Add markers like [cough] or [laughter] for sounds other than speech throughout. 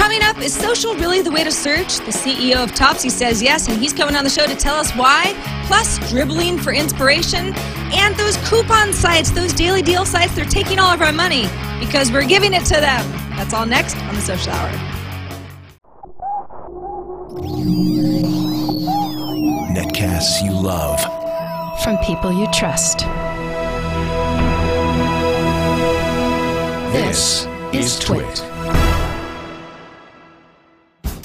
Coming up, is social really the way to search? The CEO of Topsy says yes, and he's coming on the show to tell us why. Plus, dribbling for inspiration. And those coupon sites, those daily deal sites, they're taking all of our money because we're giving it to them. That's all next on the Social Hour. Netcasts you love. From people you trust. This is Twit.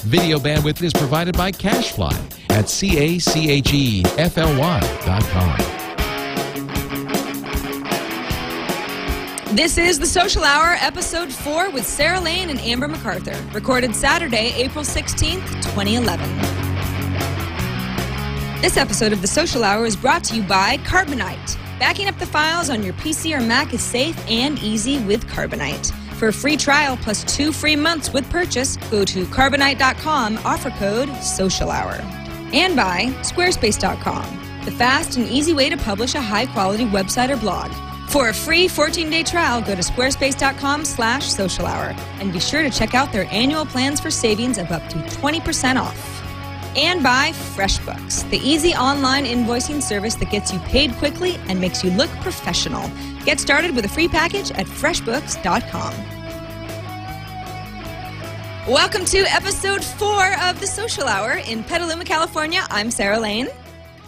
Video bandwidth is provided by CacheFly at C A C H E F L Y dot com. This is the Social Hour, episode 4 with Sarah Lane and Amber MacArthur. Recorded Saturday, April 16th, 2011. This episode of the Social Hour is brought to you by Carbonite. Backing up the files on your PC or Mac is safe and easy with Carbonite. For a free trial plus two free months with purchase, go to carbonite.com, offer code Social Hour. And by squarespace.com, the fast and easy way to publish a high quality website or blog. For a free 14-day trial, go to squarespace.com slash social hour and be sure to check out their annual plans for savings of up to 20% off. And by FreshBooks, the easy online invoicing service that gets you paid quickly and makes you look professional. Get started with a free package at freshbooks.com. Welcome to episode four of the Social Hour in Petaluma, California. I'm Sarah Lane.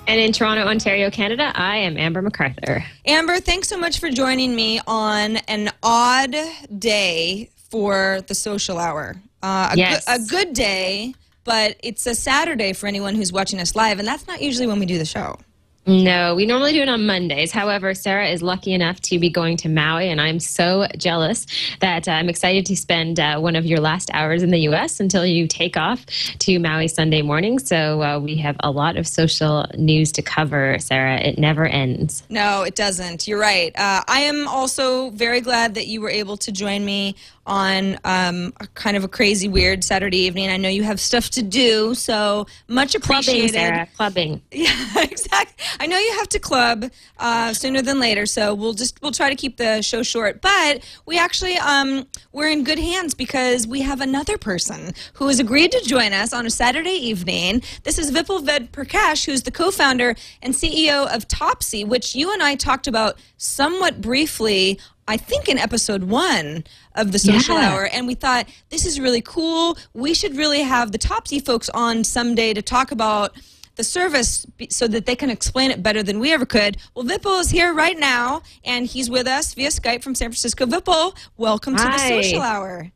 And in Toronto, Ontario, Canada, I am Amber MacArthur. Amber, thanks so much for joining me on an odd day for the Social Hour. Uh, a, yes. go- a good day, but it's a Saturday for anyone who's watching us live, and that's not usually when we do the show. No, we normally do it on Mondays. However, Sarah is lucky enough to be going to Maui, and I'm so jealous that uh, I'm excited to spend uh, one of your last hours in the U.S. until you take off to Maui Sunday morning. So uh, we have a lot of social news to cover, Sarah. It never ends. No, it doesn't. You're right. Uh, I am also very glad that you were able to join me on um, a kind of a crazy, weird Saturday evening. I know you have stuff to do, so much appreciated. Clubbing, Sarah. [laughs] Clubbing. Yeah, exactly. I know you have to club uh, sooner than later, so we'll just we'll try to keep the show short. But we actually um, we're in good hands because we have another person who has agreed to join us on a Saturday evening. This is Vipul Ved Prakash, who's the co-founder and CEO of Topsy, which you and I talked about somewhat briefly I think in episode one of the social yeah. hour, and we thought this is really cool. We should really have the Topsy folks on someday to talk about the service so that they can explain it better than we ever could. Well, Vipul is here right now, and he's with us via Skype from San Francisco. Vipul, welcome Hi. to the social hour.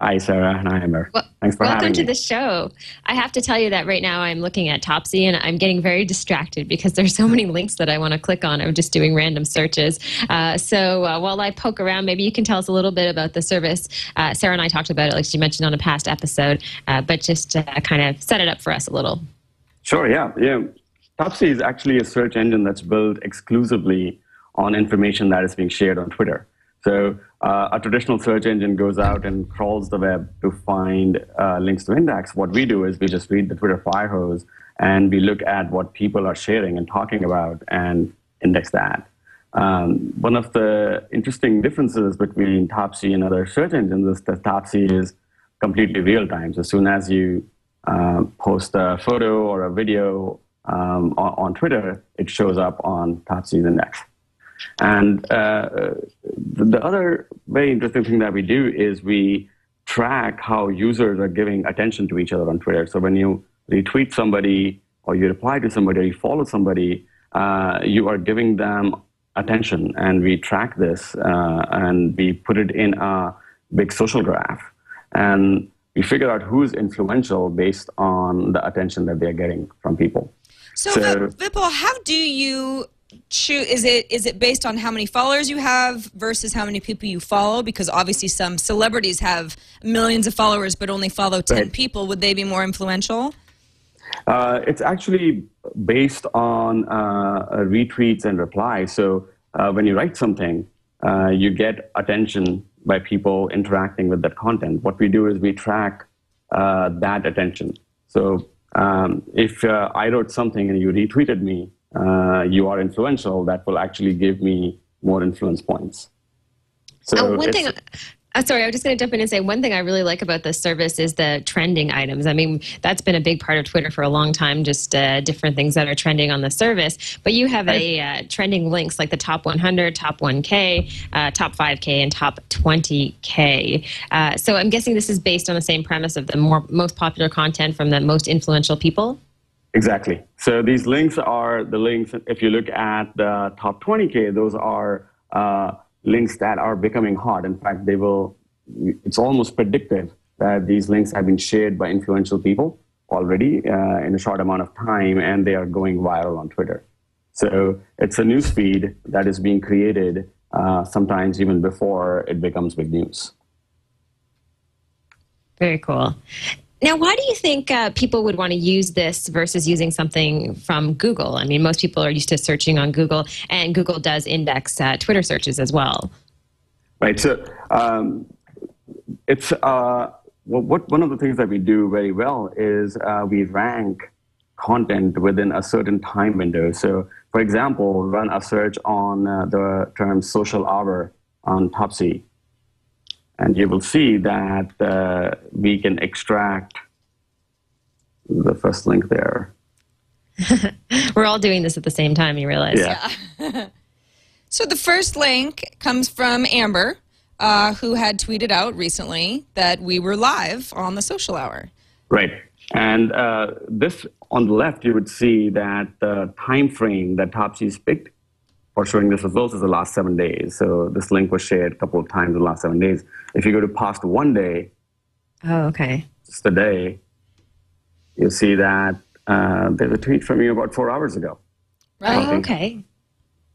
Hi, Sarah. Amber. Well, Thanks for having me. welcome to me. the show. I have to tell you that right now I'm looking at Topsy and I'm getting very distracted because there's so many links that I want to click on. I'm just doing random searches. Uh, so uh, while I poke around, maybe you can tell us a little bit about the service. Uh, Sarah and I talked about it, like she mentioned on a past episode, uh, but just uh, kind of set it up for us a little. Sure. Yeah. Yeah. Topsy is actually a search engine that's built exclusively on information that is being shared on Twitter. So uh, a traditional search engine goes out and crawls the web to find uh, links to index. What we do is we just read the Twitter fire hose and we look at what people are sharing and talking about and index that. Um, one of the interesting differences between Topsy and other search engines is that Topsy is completely real time. So as soon as you uh, post a photo or a video um, on, on, Twitter, it shows up on Topsy's index. And uh, the, the other very interesting thing that we do is we track how users are giving attention to each other on Twitter. So when you retweet somebody or you reply to somebody or you follow somebody, uh, you are giving them attention. And we track this uh, and we put it in a big social graph. And we figure out who's influential based on the attention that they're getting from people. So, so Vipul, how do you choose is it is it based on how many followers you have versus how many people you follow? Because obviously some celebrities have millions of followers but only follow 10 right. people. Would they be more influential? Uh, it's actually based on uh, retweets and replies. So uh, when you write something uh, you get attention by people interacting with that content. What we do is we track uh, that attention. So um, if uh, i wrote something and you retweeted me uh, you are influential, that will actually give me more influence points. So uh, one thing sorry, I was just going to jump in and say one thing I really like about this service is the trending items. I mean, that's been a big part of Twitter for a long time, just uh, different things that are trending on the service. But you have a uh, trending links like the top 100, top 1K, uh, top 5K, and top 20K. Uh, so I'm guessing this is based on the same premise of the more most popular content from the most influential people. Exactly. So these links are the links. If you look at the top 20K, those are uh, links that are becoming hot. In fact, they will, it's almost predictive that these links have been shared by influential people already uh, in a short amount of time and they are going viral on Twitter. So it's a news feed that is being created uh, sometimes even before it becomes big news. Very cool. Now, why do you think uh, people would want to use this versus using something from Google? I mean, most people are used to searching on Google, and Google does index uh, Twitter searches as well. Right. So, um, it's uh, what one of the things that we do very well is uh, we rank content within a certain time window. So, for example, run a search on uh, the term social hour on Topsy and you will see that uh, we can extract the first link there. [laughs] We're all doing this at the same time, you realize. Yeah. yeah. [laughs] so the first link comes from Amber, uh, who had tweeted out recently that we were live on the social hour. Right. And uh, this on the left, you would see that the time frame that Topsy's picked for showing this results is the last seven days. So this link was shared a couple of times in the last seven days. If you go to past one day, oh, okay, just a day, you'll see that uh, there's a tweet from you about four hours ago. Right. Oh, okay.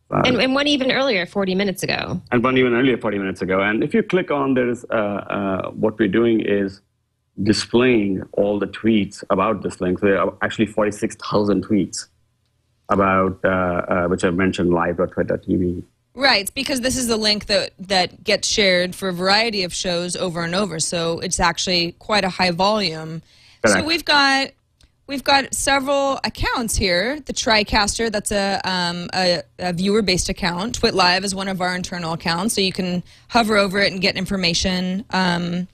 Uh, and, and, one even earlier, 40 minutes ago. And one even earlier, 40 minutes ago. And if you click on there's uh, uh, what we're doing is displaying all the tweets about this link. So there are actually 46,000 tweets about uh, uh, which I've mentioned live.twit.tv. Right, because this is the link that that gets shared for a variety of shows over and over. So it's actually quite a high volume. Correct. So we've got we've got several accounts here. The TriCaster, that's a, um, a, a viewer-based account. Twit Live is one of our internal accounts, so you can hover over it and get information. Um,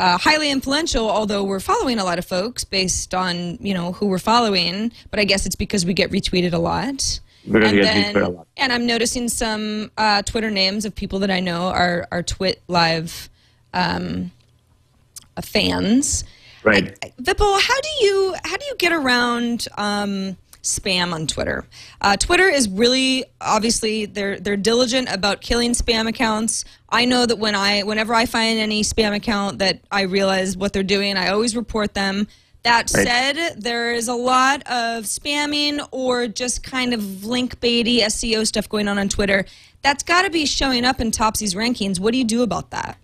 uh, highly influential, although we're following a lot of folks based on you know who we're following. But I guess it's because we get retweeted a lot. and, then, and I'm noticing some uh, Twitter names of people that I know are are Twit Live um, fans. Right. I, Vipul, how do you how do you get around? Um, spam on Twitter. Uh, Twitter is really obviously they're they're diligent about killing spam accounts. I know that when I whenever I find any spam account that I realize what they're doing, I always report them. That right. said, there is a lot of spamming or just kind of link baity SEO stuff going on on Twitter. That's got to be showing up in Topsy's rankings. What do you do about that?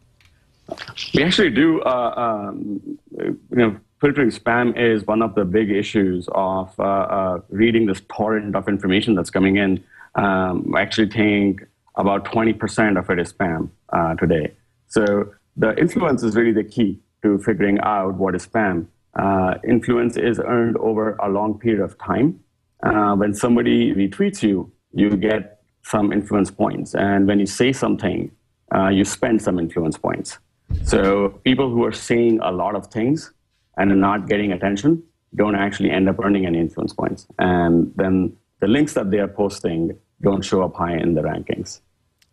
We actually do, uh, um, you know, filtering spam is one of the big issues of uh, uh, reading this torrent of information that's coming in. Um, I actually think about 20% of it is spam uh, today. So the influence is really the key to figuring out what is spam. Uh, influence is earned over a long period of time. Uh, when somebody retweets you, you get some influence points. And when you say something, uh, you spend some influence points. So people who are saying a lot of things and are not getting attention don't actually end up earning any influence points. And then the links that they are posting don't show up high in the rankings.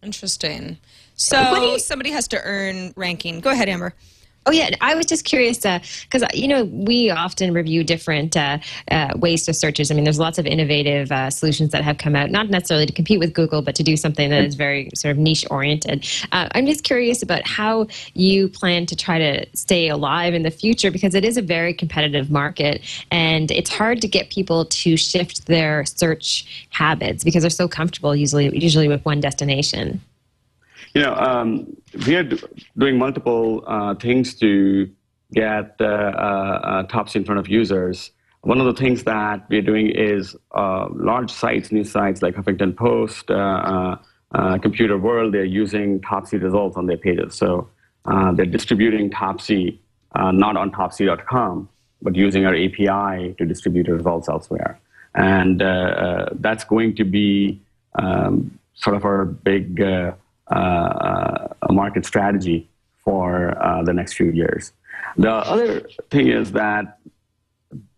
Interesting. So somebody has to earn ranking. Go ahead, Amber. Oh yeah, I was just curious because uh, you know we often review different uh, uh, ways to searches. I mean, there's lots of innovative uh, solutions that have come out, not necessarily to compete with Google, but to do something that is very sort of niche oriented. Uh, I'm just curious about how you plan to try to stay alive in the future because it is a very competitive market, and it's hard to get people to shift their search habits because they're so comfortable usually usually with one destination. You know, um, we are doing multiple uh, things to get uh, uh, Topsy in front of users. One of the things that we're doing is uh, large sites, news sites like Huffington Post, uh, uh, Computer World, they're using Topsy results on their pages. So they're distributing Topsy not on Topsy.com, but using our API to distribute results elsewhere. And that's going to be um, sort of our big uh, a market strategy for uh, the next few years. The other thing is that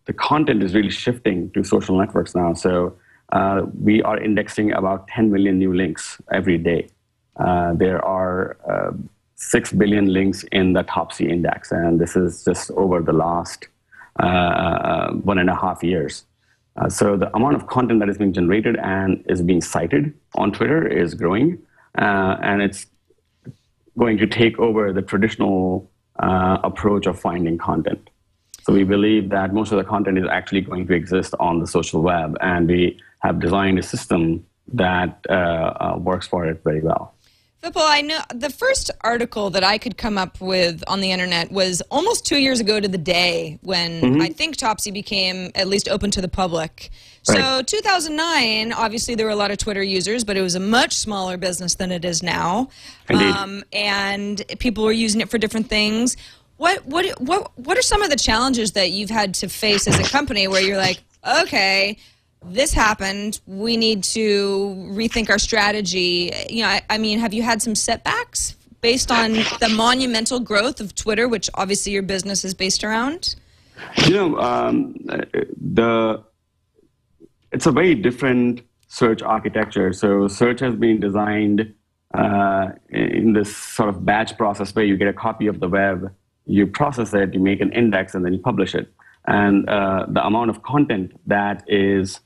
the content is really shifting to social networks now. So uh, we are indexing about 10 million new links every day. Uh, there are uh, 6 billion links in the Topsy index, and this is just over the last uh, one and a half years. Uh, so the amount of content that is being generated and is being cited on Twitter is growing, uh, and it's going to take over the traditional uh, approach of finding content. So we believe that most of the content is actually going to exist on the social web, and we have designed a system that uh, uh, works for it very well. Vipul, I know the first article that I could come up with on the internet was almost two years ago to the day when mm-hmm. I think Topsy became at least open to the public. So 2009, obviously there were a lot of Twitter users, but it was a much smaller business than it is now. Indeed. Um, and people were using it for different things. What, what, what, what are some of the challenges that you've had to face as a company where you're like, okay, this happened. We need to rethink our strategy. You know, I, I, mean, have you had some setbacks based on the monumental growth of Twitter, which obviously your business is based around? You know, um, the it's a very different search architecture. So search has been designed uh, in this sort of batch process where you get a copy of the web, you process it, you make an index, and then you publish it. And uh, the amount of content that is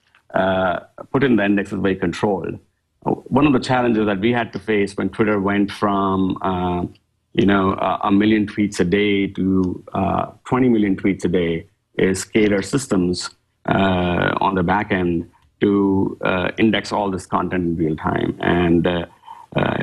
put in the index is very controlled. One of the challenges that we had to face when Twitter went from uh, you know a million tweets a day to uh, 20 million tweets a day is scale our systems uh, on the back end to uh, index all this content in real time. And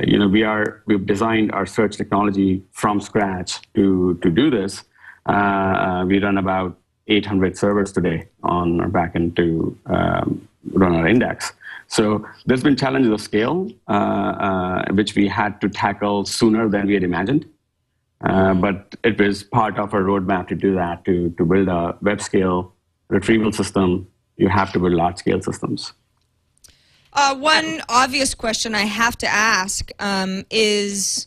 you know we are we've designed our search technology from scratch to to do this. we run about 800 servers today on our backend to um, run our index. So there's been challenges of scale, uh, uh, which we had to tackle sooner than we had imagined. Uh, but it was part of our roadmap to do that, to, to build a web scale retrieval system. You have to build large scale systems. Uh, one obvious question I have to ask um, is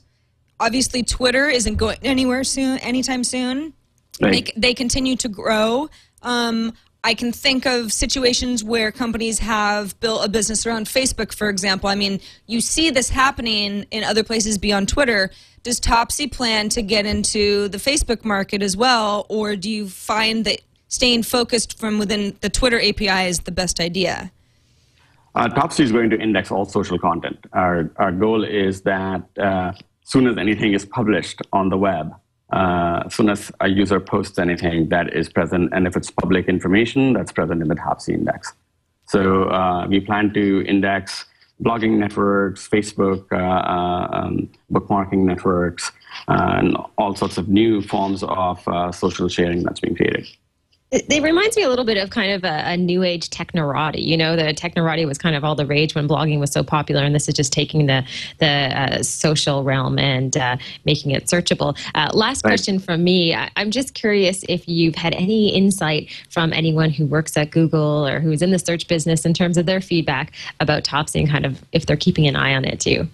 obviously Twitter isn't going anywhere soon, anytime soon. Right. They, they continue to grow. Um, I can think of situations where companies have built a business around Facebook, for example. I mean, you see this happening in other places beyond Twitter. Does Topsy plan to get into the Facebook market as well, or do you find that staying focused from within the Twitter API is the best idea? Uh, Topsy is going to index all social content. Our, our goal is that uh, soon as anything is published on the web, uh, as soon as a user posts anything that is present, and if it's public information, that's present in the Topsy index. So uh, we plan to index blogging networks, Facebook, uh, uh um, bookmarking networks, and all sorts of new forms of social sharing that's being created. It, it, reminds me a little bit of kind of a, a, new age technorati. You know, the technorati was kind of all the rage when blogging was so popular, and this is just taking the the uh, social realm and uh, making it searchable. Uh, last right. question from me. I, am just curious if you've had any insight from anyone who works at Google or who's in the search business in terms of their feedback about Topsy and kind of if they're keeping an eye on it too.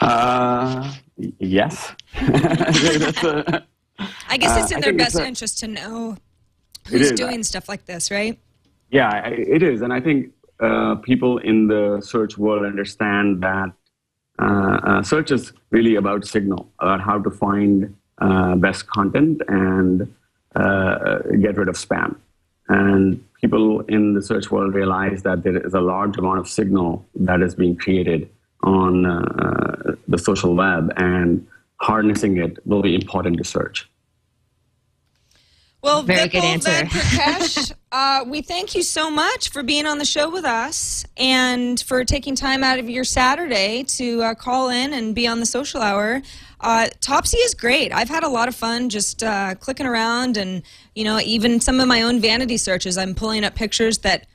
Uh, yes. [laughs] I guess it's in uh, their best interest to know who's doing stuff like this, right? Yeah, it is, and I think uh, people in the search world understand that uh, uh, search is really about signal, about how to find uh, best content and uh, get rid of spam. And people in the search world realize that there is a large amount of signal that is being created on uh, the social web, and harnessing it will be important to search. Well, very Vipul good answer. Prakash, [laughs] uh, we thank you so much for being on the show with us and for taking time out of your Saturday to uh, call in and be on the social hour. Uh, Topsy is great. I've had a lot of fun just uh, clicking around and, you know, even some of my own vanity searches. I'm pulling up pictures that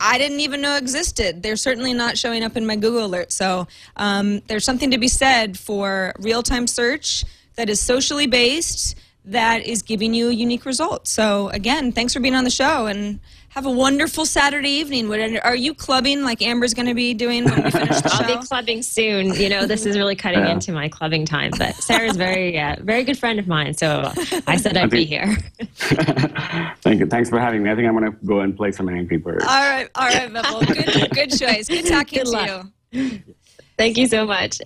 I didn't even know existed. They're certainly not showing up in my Google alert. So um, there's something to be said for real time search that is socially based that is giving you a unique result. So again, thanks for being on the show and have a wonderful Saturday evening. Are you clubbing like Amber's going to be doing when we finish the [laughs] I'll be clubbing soon. You know, this is really cutting Yeah. into my clubbing time. But Sarah's very, uh, very good friend of mine, so I said I'd be here. [laughs] Thank you. Thanks for having me. I think I'm going to go and play some Angry Birds. all right, all right, Vipul. Good, good choice. Good [laughs] talking Good to luck. you. Thank you so much.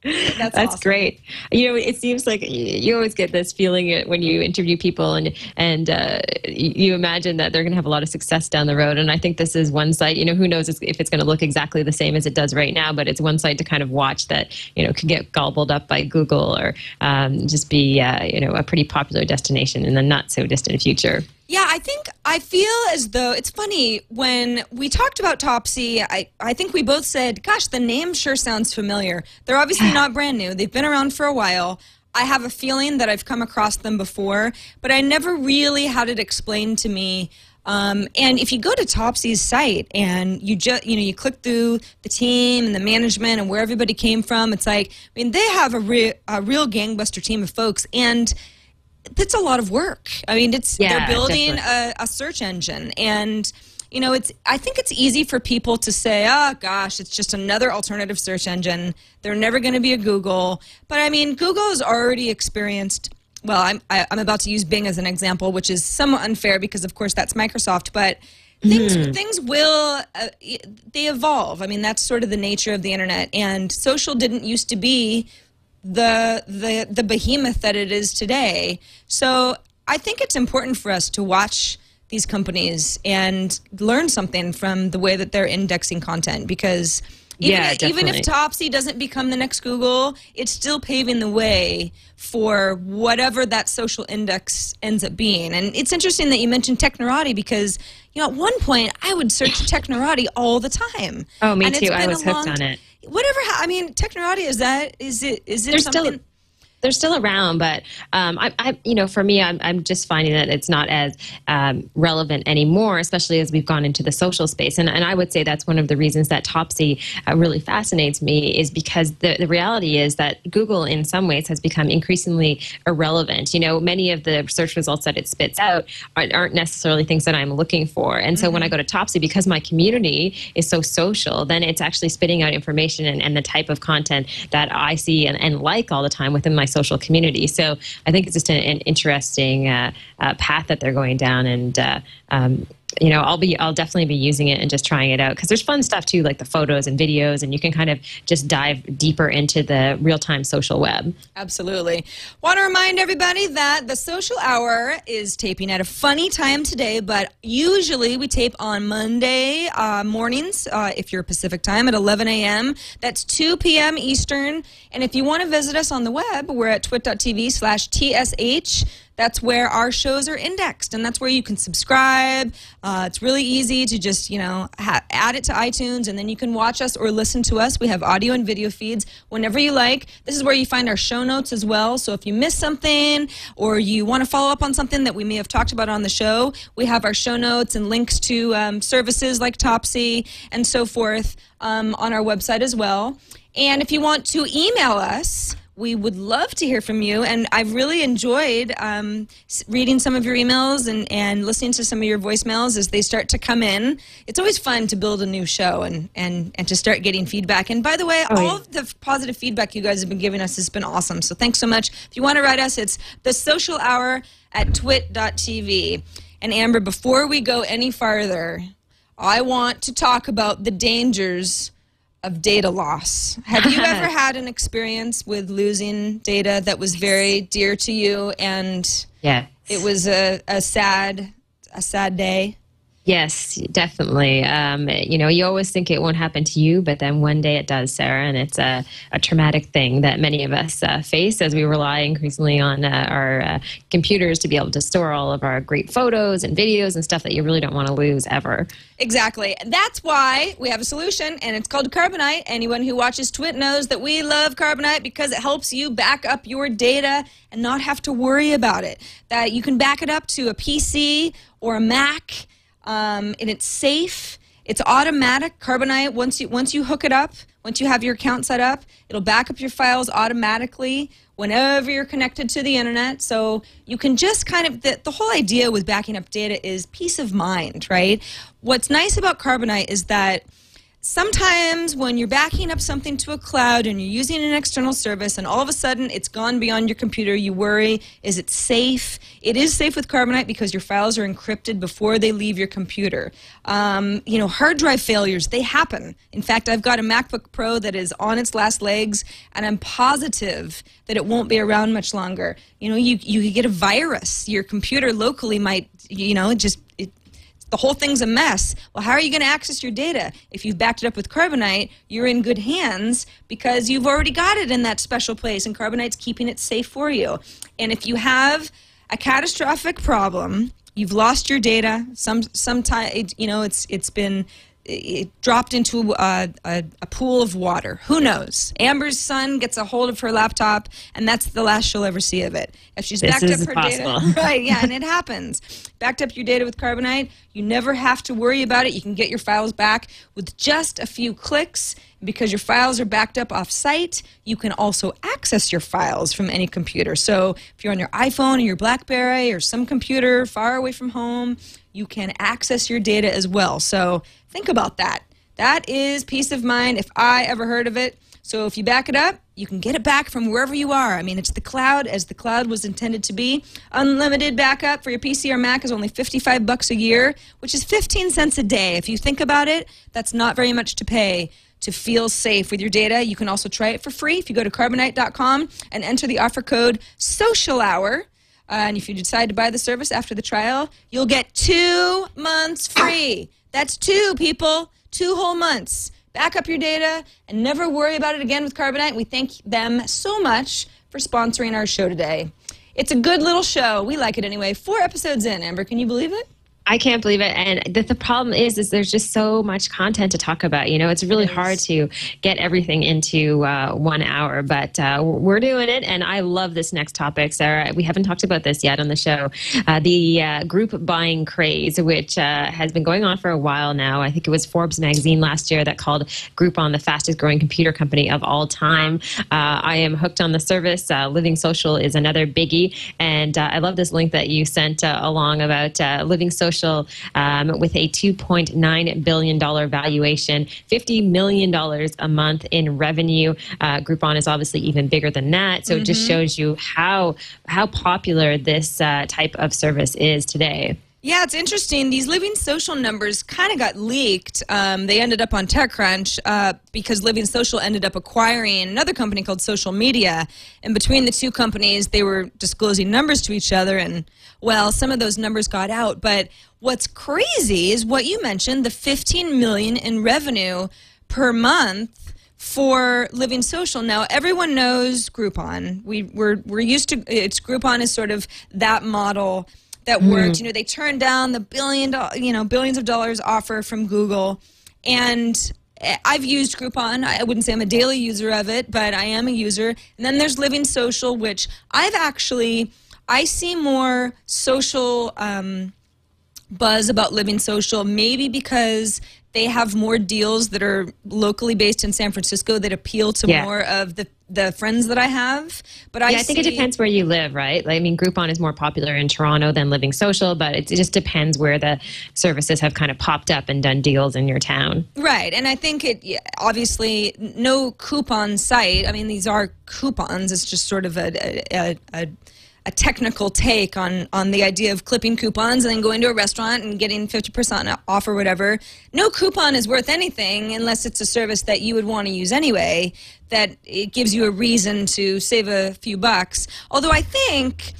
[laughs] That's, That's awesome. great. You know, it seems like you always get this feeling when you interview people, and and uh, you imagine that they're going to have a lot of success down the road. And I think this is one site. You know, who knows if it's going to look exactly the same as it does right now, but it's one site to kind of watch that you know could get gobbled up by Google or um, just be uh, you know a pretty popular destination in the not so distant future. Yeah, I think I feel as though it's funny when we talked about Topsy. I, I think we both said, "Gosh, the name sure sounds familiar." They're obviously [sighs] not brand new; they've been around for a while. I have a feeling that I've come across them before, but I never really had it explained to me. Um, and if you go to Topsy's site and you just you know you click through the team and the management and where everybody came from, it's like I mean they have a, re- a real gangbuster team of folks and that's a lot of work. I mean, it's Yeah, they're building a, a search engine, and you know, it's. I think it's easy for people to say, "Oh gosh, it's just another alternative search engine. They're never going to be a Google." But I mean, Google has already experienced. Well, I'm I, I'm about to use Bing as an example, which is somewhat unfair because, of course, that's Microsoft, but. Things things will uh, they evolve. I mean that's sort of the nature of the internet. And social didn't used to be the the the behemoth that it is today. So I think it's important for us to watch these companies and learn something from the way that they're indexing content because even, Yeah, if, even if. Topsy doesn't become the next Google, it's still paving the way for whatever that social index ends up being. And it's interesting that you mentioned Technorati because you know at one point I would search Technorati all the time. Oh, me And too. I was hooked on it. Whatever. ha- I mean, Technorati is that? Is it? Is it They're something? still they're still around, but um, I, I, you know, for me, I'm, I'm just finding that it's not as um, relevant anymore, especially as we've gone into the social space. And, and I would say that's one of the reasons that Topsy uh, really fascinates me is because the, the reality is that Google, in some ways, has become increasingly irrelevant. You know, many of the search results that it spits out aren't, aren't necessarily things that I'm looking for. And so when I go to Topsy, because my community is so social, then it's actually spitting out information and, and the type of content that I see and, and like all the time within my social community. So I think it's just an, an interesting uh, uh, path that they're going down, and uh, um, you know, I'll be I'll definitely be using it and just trying it out because there's fun stuff too, like the photos and videos, and you can kind of just dive deeper into the real time social web. Absolutely. Want to remind everybody that the social hour is taping at a funny time today, but usually we tape on Monday uh, mornings, uh, if you're Pacific time, at 11 a.m. That's 2 p.m. Eastern. And if you want to visit us on the web, we're at twit.tv slash TSH. That's where our shows are indexed, and that's where you can subscribe. Uh, it's really easy to just, you know, add it to iTunes, and then you can watch us or listen to us. We have audio and video feeds whenever you like. This is where you find our show notes as well. So if you miss something or you want to follow up on something that we may have talked about on the show, we have our show notes and links to um, services like Topsy and so forth um, on our website as well. And if you want to email us, we would love to hear from you. And I've really enjoyed um, reading some of your emails and, and listening to some of your voicemails as they start to come in. It's always fun to build a new show and, and, and to start getting feedback. And by the way, all of the positive feedback you guys have been giving us has been awesome. So thanks so much. If you want to write us, it's the social hour at twit.tv. And Amber, before we go any farther, I want to talk about the dangers of data loss. Have you ever [laughs] had an experience with losing data that was very dear to you and Yeah. it was a, a sad a sad day? Yes, definitely. Um, you know, you always think it won't happen to you, but then one day it does, Sarah, and it's a, a traumatic thing that many of us uh, face as we rely increasingly on uh, our uh, computers to be able to store all of our great photos and videos and stuff that you really don't want to lose ever. Exactly. That's why we have a solution, and it's called Carbonite. Anyone who watches Twit knows that we love Carbonite because it helps you back up your data and not have to worry about it. That you can back it up to a PC or a Mac, um, and it's safe. It's automatic. Carbonite once you once you hook it up Once you have your account set up, it'll back up your files automatically whenever you're connected to the internet. So you can just kind of, the, the whole idea with backing up data is peace of mind, right? What's nice about Carbonite is that sometimes when you're backing up something to a cloud and you're using an external service and all of a sudden it's gone beyond your computer, you worry, is it safe? It is safe with Carbonite because your files are encrypted before they leave your computer. Um, you know, hard drive failures, they happen. In fact, I've got a MacBook Pro that is on its last legs and I'm positive that it won't be around much longer. You know, you, you could get a virus. Your computer locally might, you know, just the whole thing's a mess. Well, how are you going to access your data? If you've backed it up with Carbonite, you're in good hands because you've already got it in that special place, and Carbonite's keeping it safe for you. And if you have a catastrophic problem, you've lost your data. Some, sometime, you know, it's it's been it dropped into a, a, a, pool of water. Who knows? Amber's son gets a hold of her laptop, and that's the last she'll ever see of it. If she's this backed up her possible. data, [laughs] right? Yeah, and it happens. Backed up your data with Carbonite, you never have to worry about it. You can get your files back with just a few clicks. Because your files are backed up off-site, you can also access your files from any computer. So if you're on your iPhone or your BlackBerry or some computer far away from home, you can access your data as well. So think about that. That is peace of mind if I ever heard of it. So if you back it up, you can get it back from wherever you are. I mean, it's the cloud as the cloud was intended to be. Unlimited backup for your PC or Mac is only 55 bucks a year, which is 15 cents a day. If you think about it, that's not very much to pay to feel safe with your data. You can also try it for free if you go to carbonite.com and enter the offer code social hour. Uh, and if you decide to buy the service after the trial, you'll get two months free. That's two, people. Two whole months. Back up your data and never worry about it again with Carbonite. We thank them so much for sponsoring our show today. It's a good little show. We like it anyway. Four episodes in, Amber. Can you believe it? I can't believe it. And the, the, problem is, is there's just so much content to talk about. You know, it's really hard to get everything into uh, one hour, but uh, we're doing it. And I love this next topic, Sarah. We haven't talked about this yet on the show. Uh, the uh, group buying craze, which uh, has been going on for a while now. I think it was Forbes magazine last year that called Groupon the fastest growing computer company of all time. Uh, I am hooked on the service. Living Social is another biggie. And I love this link that you sent along about Living Social Social um, with a $2.9 billion valuation, $50 million a month in revenue. Uh, Groupon is obviously even bigger than that. So mm-hmm. it just mm-hmm. shows you how, how popular this uh, type of service is today. Yeah, it's interesting. These Living Social numbers kind of got leaked. Um, they ended up on TechCrunch uh, because Living Social ended up acquiring another company called Social Media. And between the two companies, they were disclosing numbers to each other. And, well, some of those numbers got out. But what's crazy is what you mentioned the 15 million in revenue per month for Living Social. Now, everyone knows Groupon. We, we're, we're used to it's Groupon is sort of that model that mm. worked. You know, they turned down the billion, you know, billions of dollars offer from Google, and eh, I've used Groupon. I wouldn't say I'm a daily user of it, but I am a user. And then there's Living Social, which I've actually I see more social um, buzz about Living Social, maybe because they have more deals that are locally based in San Francisco that appeal to yeah. more of the the friends that I have. But I, yeah, I think it depends where you live, right? Like, I mean, Groupon is more popular in Toronto than Living Social, but it, it just depends where the services have kind of popped up and done deals in your town. Right, and I think it obviously no coupon site. I mean, these are coupons. It's just sort of a, a, a, a a technical take on on the idea of clipping coupons and then going to a restaurant and getting 50% off or whatever. No coupon is worth anything unless it's a service that you would want to use anyway that it gives you a reason to save a few bucks. Although I think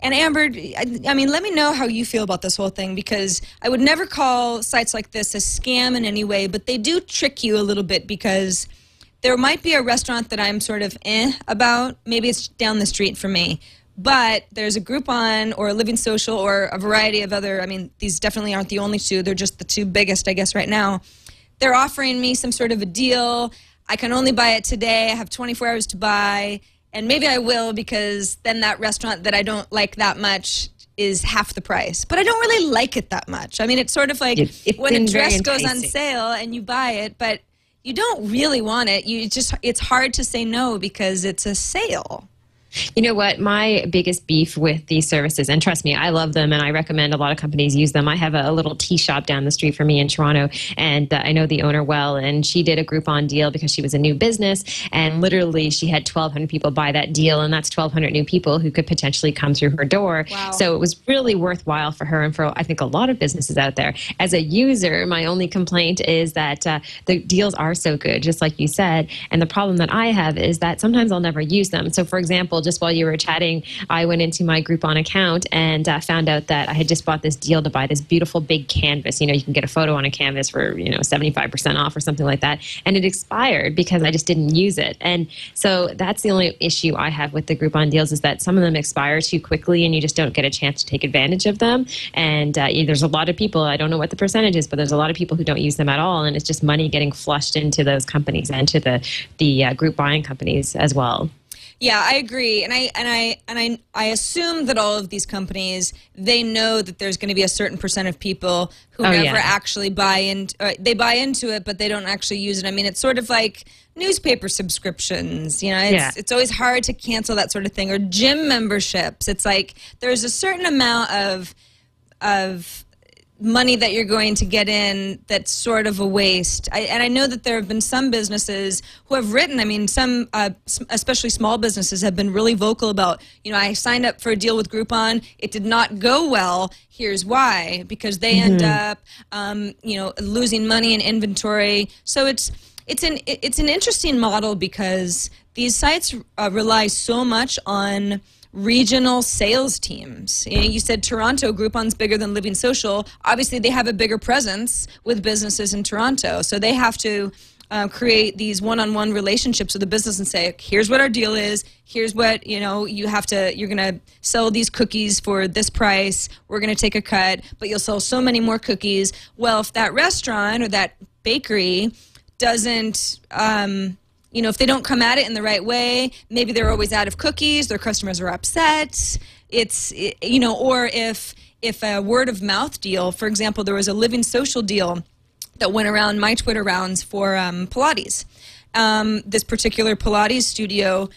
and Amber, I, I, mean, let me know how you feel about this whole thing because I would never call sites like this a scam in any way, but they do trick you a little bit because there might be a restaurant that I'm sort of eh about. Maybe it's down the street from me. But there's a Groupon or a Living Social or a variety of other, I mean, these definitely aren't the only two. They're just the two biggest, I guess, right now. They're offering me some sort of a deal. I can only buy it today. I have 24 hours to buy. And maybe I will because then that restaurant that I don't like that much is half the price. But I don't really like it that much. I mean, it's sort of like when a dress goes on sale and you buy it, but you don't really want it. You just it's hard to say no because it's a sale. You know what? My biggest beef with these services, and trust me, I love them and I recommend a lot of companies use them. I have a, a little tea shop down the street from me in Toronto, and uh, I know the owner well. And she did a Groupon deal because she was a new business, and literally she had 1,200 people buy that deal, and that's 1,200 new people who could potentially come through her door. Wow. So it was really worthwhile for her and for I think a lot of businesses out there. As a user, my only complaint is that uh, the deals are so good, just like you said. And the problem that I have is that sometimes I'll never use them. So, for example, just while you were chatting, I went into my Groupon account and uh, found out that I had just bought this deal to buy this beautiful big canvas. You know, you can get a photo on a canvas for, you know, 75% off or something like that. And it expired because I just didn't use it. And so that's the only issue I have with the Groupon deals is that some of them expire too quickly and you just don't get a chance to take advantage of them. And uh, there's a lot of people, I don't know what the percentage is, but there's a lot of people who don't use them at all. And it's just money getting flushed into those companies and to the, the uh, group buying companies as well. Yeah, I agree, and I and I and I I assume that all of these companies they know that there's going to be a certain percent of people who Oh, never yeah. actually buy in. Uh, they buy into it, but they don't actually use it. I mean, it's sort of like newspaper subscriptions. You know, it's Yeah. it's always hard to cancel that sort of thing, or gym memberships. It's like there's a certain amount of of money that you're going to get in that's sort of a waste. I, and I know that there have been some businesses who have written, I mean, some, uh, especially small businesses, have been really vocal about, you know, I signed up for a deal with Groupon. It did not go well. Here's why. Because they end up, um, you know, losing money in inventory. So it's, it's an, it's an interesting model because these sites uh, rely so much on regional sales teams. You, know, you said Toronto, Groupon's bigger than Living Social. Obviously, they have a bigger presence with businesses in Toronto, so they have to uh, create these one-on-one relationships with the business and say, "Here's what our deal is. Here's what you know. You have to. You're going to sell these cookies for this price. We're going to take a cut, but you'll sell so many more cookies." Well, if that restaurant or that bakery doesn't um, you know if they don't come at it in the right way maybe they're always out of cookies their customers are upset. It's it- you know or if if a word of mouth deal for example there was a living social deal that went around my twitter rounds for um, pilates. Um, this particular pilates studio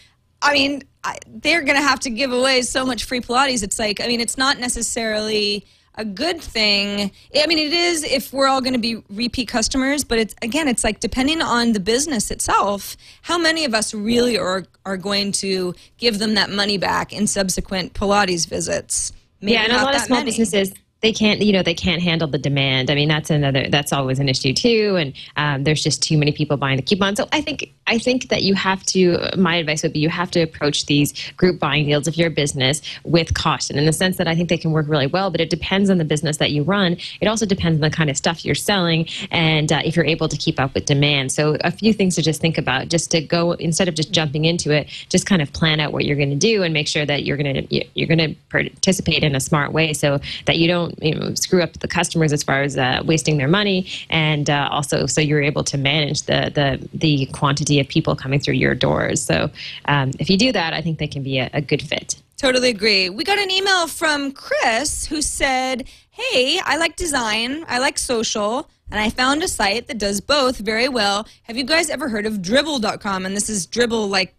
i mean I, they're going to have to give away so much free pilates. It's like i mean it's not necessarily a good thing. I mean, it is if we're all going to be repeat customers, but it's again, it's like depending on the business itself, how many of us really are are going to give them that money back in subsequent Pilates visits? Maybe yeah, and a lot of small many. businesses they can't you know they can't handle the demand. I mean that's another that's always an issue too. And um, there's just too many people buying the coupon so i think i think that you have to my advice would be you have to approach these group buying deals if you're a business with caution in the sense that i think they can work really well but it depends on the business that you run. It also depends on the kind of stuff you're selling and uh, if you're able to keep up with demand. So a few things to just think about just to go instead of just jumping into it just kind of plan out what you're going to do and make sure that you're going to you're going to participate in a smart way so that you don't you know, screw up the customers as far as uh, wasting their money and uh, also so you're able to manage the the the quantity of people coming through your doors so um, if you do that i think they can be a, a good fit Totally agree. We got an email from Chris who said, Hey, I like design, I like social, and I found a site that does both very well. Have you guys ever heard of dribbble.com? And this is dribble like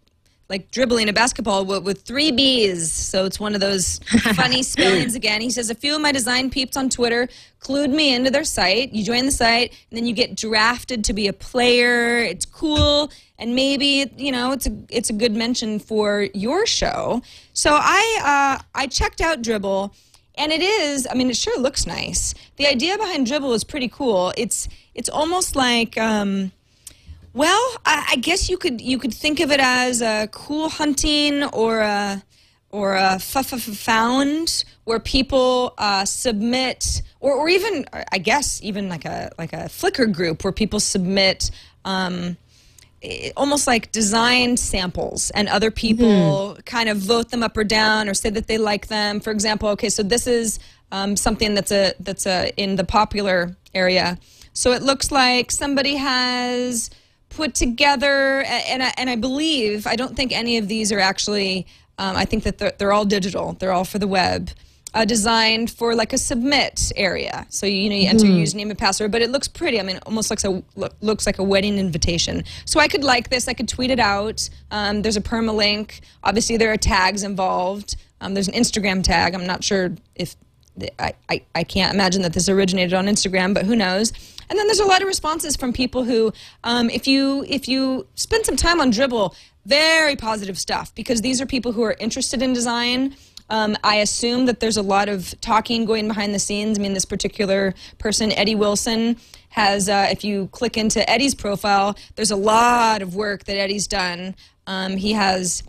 like dribbling a basketball with, with three B's. So it's one of those [laughs] funny spellings again. He says, A few of my design peeps on Twitter clued me into their site. You join the site, and then you get drafted to be a player. It's cool. And maybe you know it's a it's a good mention for your show. So I uh, I checked out Dribbble, and it is. I mean, it sure looks nice. The idea behind Dribbble is pretty cool. It's it's almost like. Um, well, I, I guess you could you could think of it as a cool hunting or a or a found where people uh, submit or, or even I guess even like a like a Flickr group where people submit um, eh, almost like design samples and other people kind of vote them up or down or say that they like them. For example, okay, so this is um, something that's a that's a in the popular area. So it looks like somebody has put together, and I, and I believe I don't think any of these are actually. Um, I think that they're, they're all digital. They're all for the web. uh, designed for like a submit area. So you know you enter your username and password, but it looks pretty. I mean, it almost looks a look, looks like a wedding invitation. So I could like this. I could tweet it out. Um, there's a permalink. Obviously, there are tags involved. Um, there's an Instagram tag. I'm not sure if I, I, I can't imagine that this originated on Instagram, but who knows? And then there's a lot of responses from people who, um, if you if you spend some time on Dribbble, very positive stuff because these are people who are interested in design. Um, I assume that there's a lot of talking going behind the scenes. I mean, this particular person, Eddie Wilson, has, uh, if you click into Eddie's profile, there's a lot of work that Eddie's done. Um, he has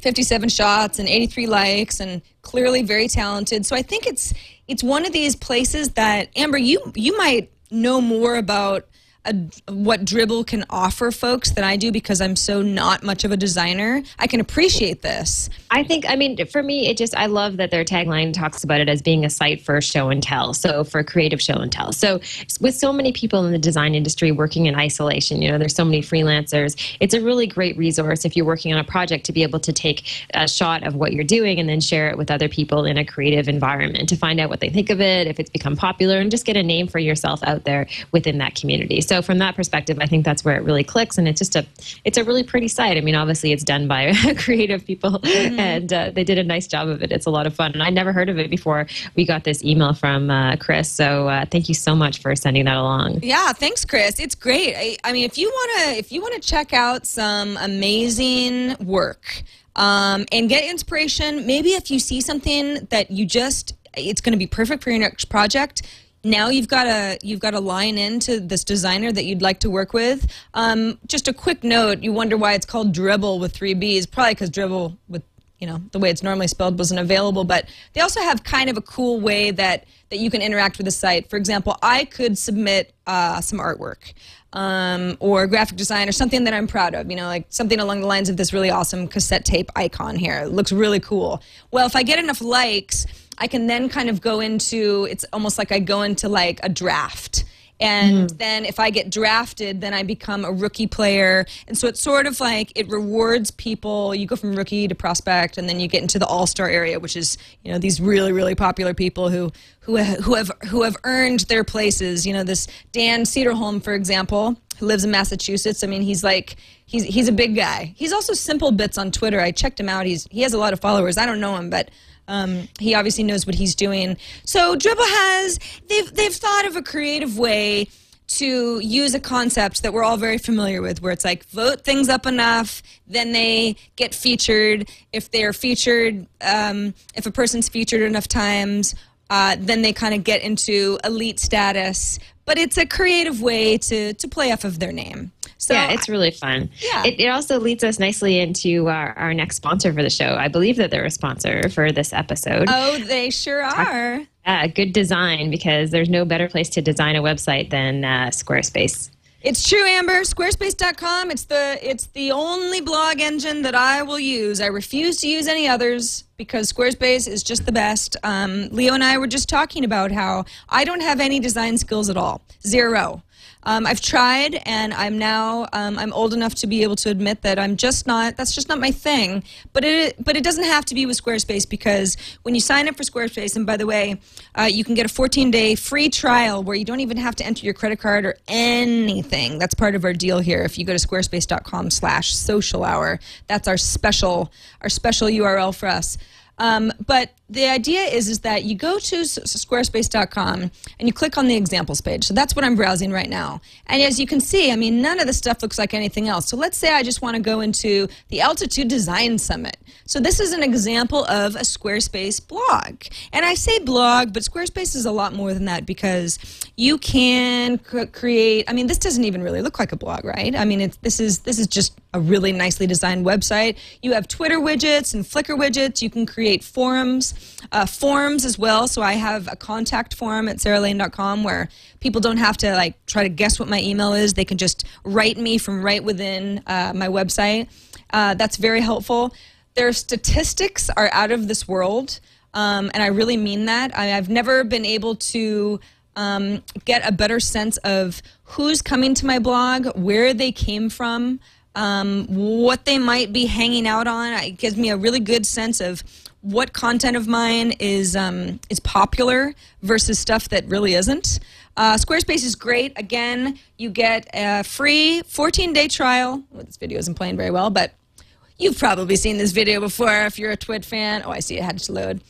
57 shots and 83 likes and clearly very talented. So I think it's it's one of these places that Amber you you might know more about a, what Dribbble can offer folks than I do because I'm so not much of a designer. I can appreciate this. I think, I mean, for me, it just, I love that their tagline talks about it as being a site for show and tell. So for creative show and tell. So with so many people in the design industry working in isolation, you know, there's so many freelancers, it's a really great resource if you're working on a project to be able to take a shot of what you're doing and then share it with other people in a creative environment to find out what they think of it, if it's become popular, and just get a name for yourself out there within that community. So from that perspective, I think that's where it really clicks, and it's just a, it's a really pretty site. I mean, obviously it's done by [laughs] creative people, and uh, they did a nice job of it. It's a lot of fun, and I never heard of it before we got this email from uh, Chris. So uh, thank you so much for sending that along. Yeah, thanks, Chris. It's great. I, I mean, if you wanna if you wanna check out some amazing work um, and get inspiration, maybe if you see something that you just it's going to be perfect for your next project. Now you've got a you've got a line into this designer that you'd like to work with. Um, just a quick note: you wonder why it's called Dribbble with three B's? Probably because Dribble with you know the way it's normally spelled wasn't available. But they also have kind of a cool way that that you can interact with the site. For example, I could submit uh, some artwork um, or graphic design or something that I'm proud of. You know, like something along the lines of this really awesome cassette tape icon here. It looks really cool. Well, if I get enough likes, I can then kind of go into. It's almost like I go into like a draft. And hmm. then if I get drafted, then I become a rookie player. And so it's sort of like it rewards people. You go from rookie to prospect, and then you get into the all star area, which is you know these really really popular people who who who have who have earned their places. You know this Dan Cederholm, for example, who lives in Massachusetts. I mean, he's like he's he's a big guy. He's also SimpleBits on Twitter. I checked him out. He's he has a lot of followers. I don't know him, but. Um, he obviously knows what he's doing. So Dribbble has they've they've thought of a creative way to use a concept that we're all very familiar with, where it's like vote things up enough, then they get featured. If they're featured, um, if a person's featured enough times, uh, then they kind of get into elite status. But it's a creative way to to play off of their name. So yeah, it's really fun. Yeah. It, it also leads us nicely into our, our next sponsor for the show. I believe that they're a sponsor for this episode. oh, they sure are. Uh, good design, because there's no better place to design a website than uh, Squarespace. It's true, Amber. Squarespace.com. It's the it's the only blog engine that I will use. I refuse to use any others because Squarespace is just the best. Um, Leo and I were just talking about how I don't have any design skills at all. Zero. Um, I've tried, and I'm now um, I'm old enough to be able to admit that I'm just not. That's just not my thing. But it but it doesn't have to be with Squarespace because when you sign up for Squarespace, and by the way, uh, you can get a 14 day free trial where you don't even have to enter your credit card or anything. That's part of our deal here. If you go to squarespace.com/slash social hour, that's our special our special URL for us. Um, but the idea is is that you go to squarespace.com and you click on the examples page. So that's what I'm browsing right now. And as you can see, I mean, none of the stuff looks like anything else. So let's say I just want to go into the Altitude Design Summit. So this is an example of a Squarespace blog. And I say blog, but Squarespace is a lot more than that because you can create. I mean, this doesn't even really look like a blog, right? I mean, it's, this is this is just a really nicely designed website. You have Twitter widgets and Flickr widgets. You can create forums, uh, forms as well. So I have a contact form at saralane.com where people don't have to like try to guess what my email is. They can just write me from right within uh, my website. Uh, that's very helpful. Their statistics are out of this world, um, and I really mean that. I, I've never been able to um, get a better sense of who's coming to my blog, where they came from, um, what they might be hanging out on. It gives me a really good sense of what content of mine is um, is popular versus stuff that really isn't. Uh, Squarespace is great. Again, you get a free 14 day trial. Well, this video isn't playing very well, but you've probably seen this video before if you're a Twit fan. Oh, I see it had to load.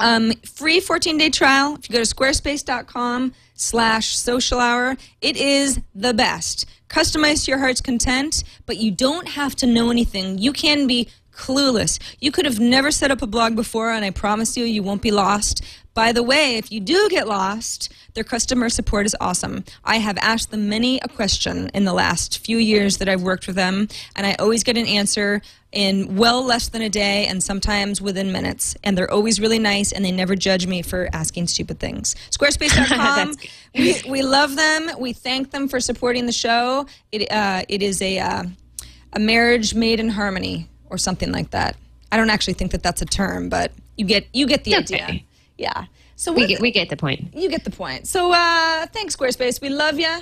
Um, free 14 day trial. If you go to squarespace.com slash social hour, it is the best. Customize to your heart's content, but you don't have to know anything. You can be clueless. You could have never set up a blog before, and I promise you, you won't be lost. By the way, if you do get lost, their customer support is awesome. I have asked them many a question in the last few years that I've worked with them, and I always get an answer in well less than a day and sometimes within minutes. And they're always really nice and they never judge me for asking stupid things. [laughs] Squarespace.com. we, we love them. We thank them for supporting the show. It, uh, it is a, uh, a marriage made in harmony or something like that. I don't actually think that that's a term, but you get you get the Okay. idea. Yeah. So We get, we get the point. you get the point. So uh, thanks, Squarespace. We love you.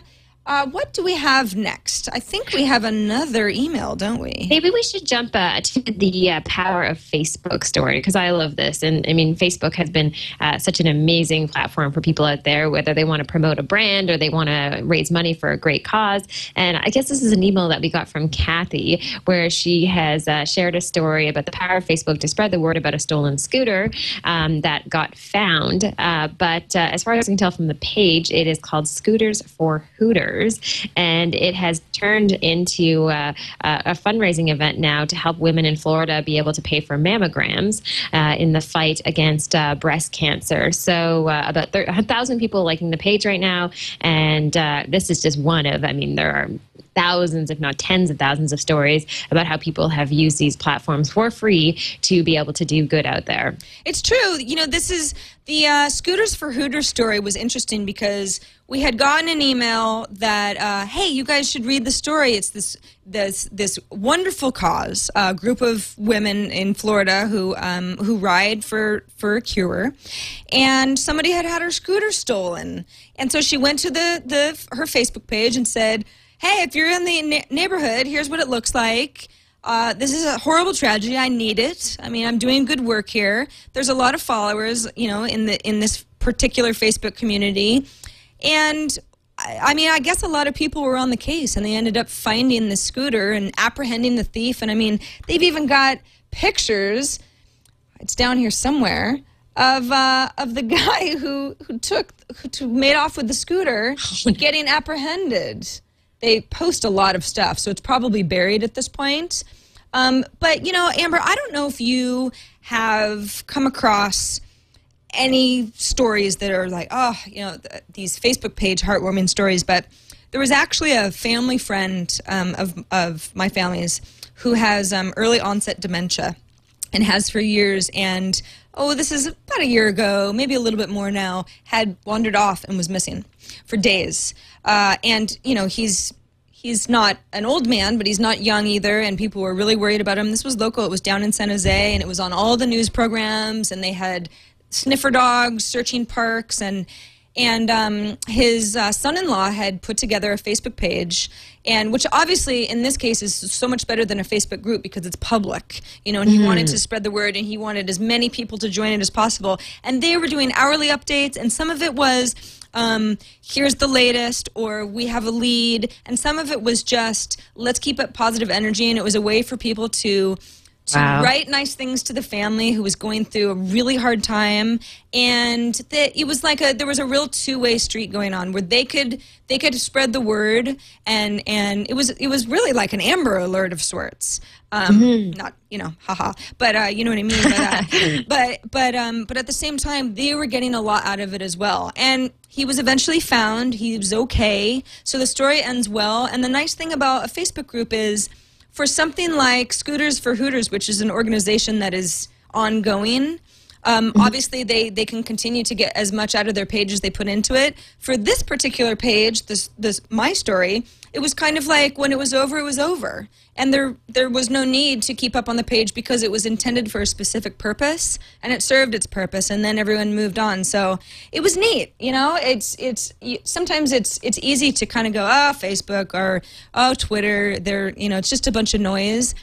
Uh, what do we have next? I think we have another email, don't we? Maybe we should jump uh, to the uh, power of Facebook story because I love this. And I mean, Facebook has been uh, such an amazing platform for people out there, whether they want to promote a brand or they want to raise money for a great cause. And I guess this is an email that we got from Kathy where she has uh, shared a story about the power of Facebook to spread the word about a stolen scooter um, that got found. Uh, but as far as I can tell from the page, it is called Scooters for Hooters. And it has turned into uh, a a fundraising event now to help women in Florida be able to pay for mammograms uh, in the fight against uh, breast cancer. So, uh, about thir- 1,000 people liking the page right now. And uh, this is just one of, I mean, there are thousands, if not tens of thousands, of stories about how people have used these platforms for free to be able to do good out there. It's true. You know, this is the uh, Scooters for Hooters story was interesting because we had gotten an email that, uh, hey, you guys should read the story. It's this this this wonderful cause, a group of women in Florida who um, who ride for for a cure, and somebody had had her scooter stolen, and so she went to the the her Facebook page and said, hey, if you're in the na- neighborhood, here's what it looks like. Uh, this is a horrible tragedy. I need it. I mean, I'm doing good work here. There's a lot of followers, you know, in the in this particular Facebook community, and I, I mean, I guess a lot of people were on the case, and they ended up finding the scooter and apprehending the thief. And I mean, they've even got pictures. It's down here somewhere of uh, of the [laughs] guy who who took who made off with the scooter, getting apprehended they post a lot of stuff, so it's probably buried at this point. Um, but you know, Amber, I don't know if you have come across any stories that are like, oh, you know, th- these Facebook page heartwarming stories. But there was actually a family friend um, of of my family's who has um, early onset dementia and has for years and oh this is about a year ago maybe a little bit more now had wandered off and was missing for days uh, and you know he's he's not an old man but he's not young either and people were really worried about him. This was local. It was down in san jose and it was on all the news programs and they had sniffer dogs searching parks and and um, his uh, son-in-law had put together a Facebook page, and which obviously in this case is so much better than a Facebook group because it's public, you know. And he wanted to spread the word, and he wanted as many people to join it as possible. And they were doing hourly updates, and some of it was. Um, here's the latest, or we have a lead, and some of it was just let's keep up positive energy, and it was a way for people to to Wow. write nice things to the family who was going through a really hard time. And that it was like a there was a real two-way street going on where they could they could spread the word and and it was it was really like an amber alert of sorts. Um not you know haha but uh you know what i mean but uh, [laughs] but but um but at the same time they were getting a lot out of it as well. And he was eventually found. He was okay. So the story ends well. And the nice thing about a facebook group is for something like Scooters for Hooters, which is an organization that is ongoing, um, obviously they, they can continue to get as much out of their page as they put into it. For this particular page, this this my story, it was kind of like when it was over, it was over, and there there was no need to keep up on the page because it was intended for a specific purpose and it served its purpose, and then everyone moved on. So it was neat, you know. It's it's sometimes it's it's easy to kind of go oh Facebook or oh Twitter, they're you know it's just a bunch of noise.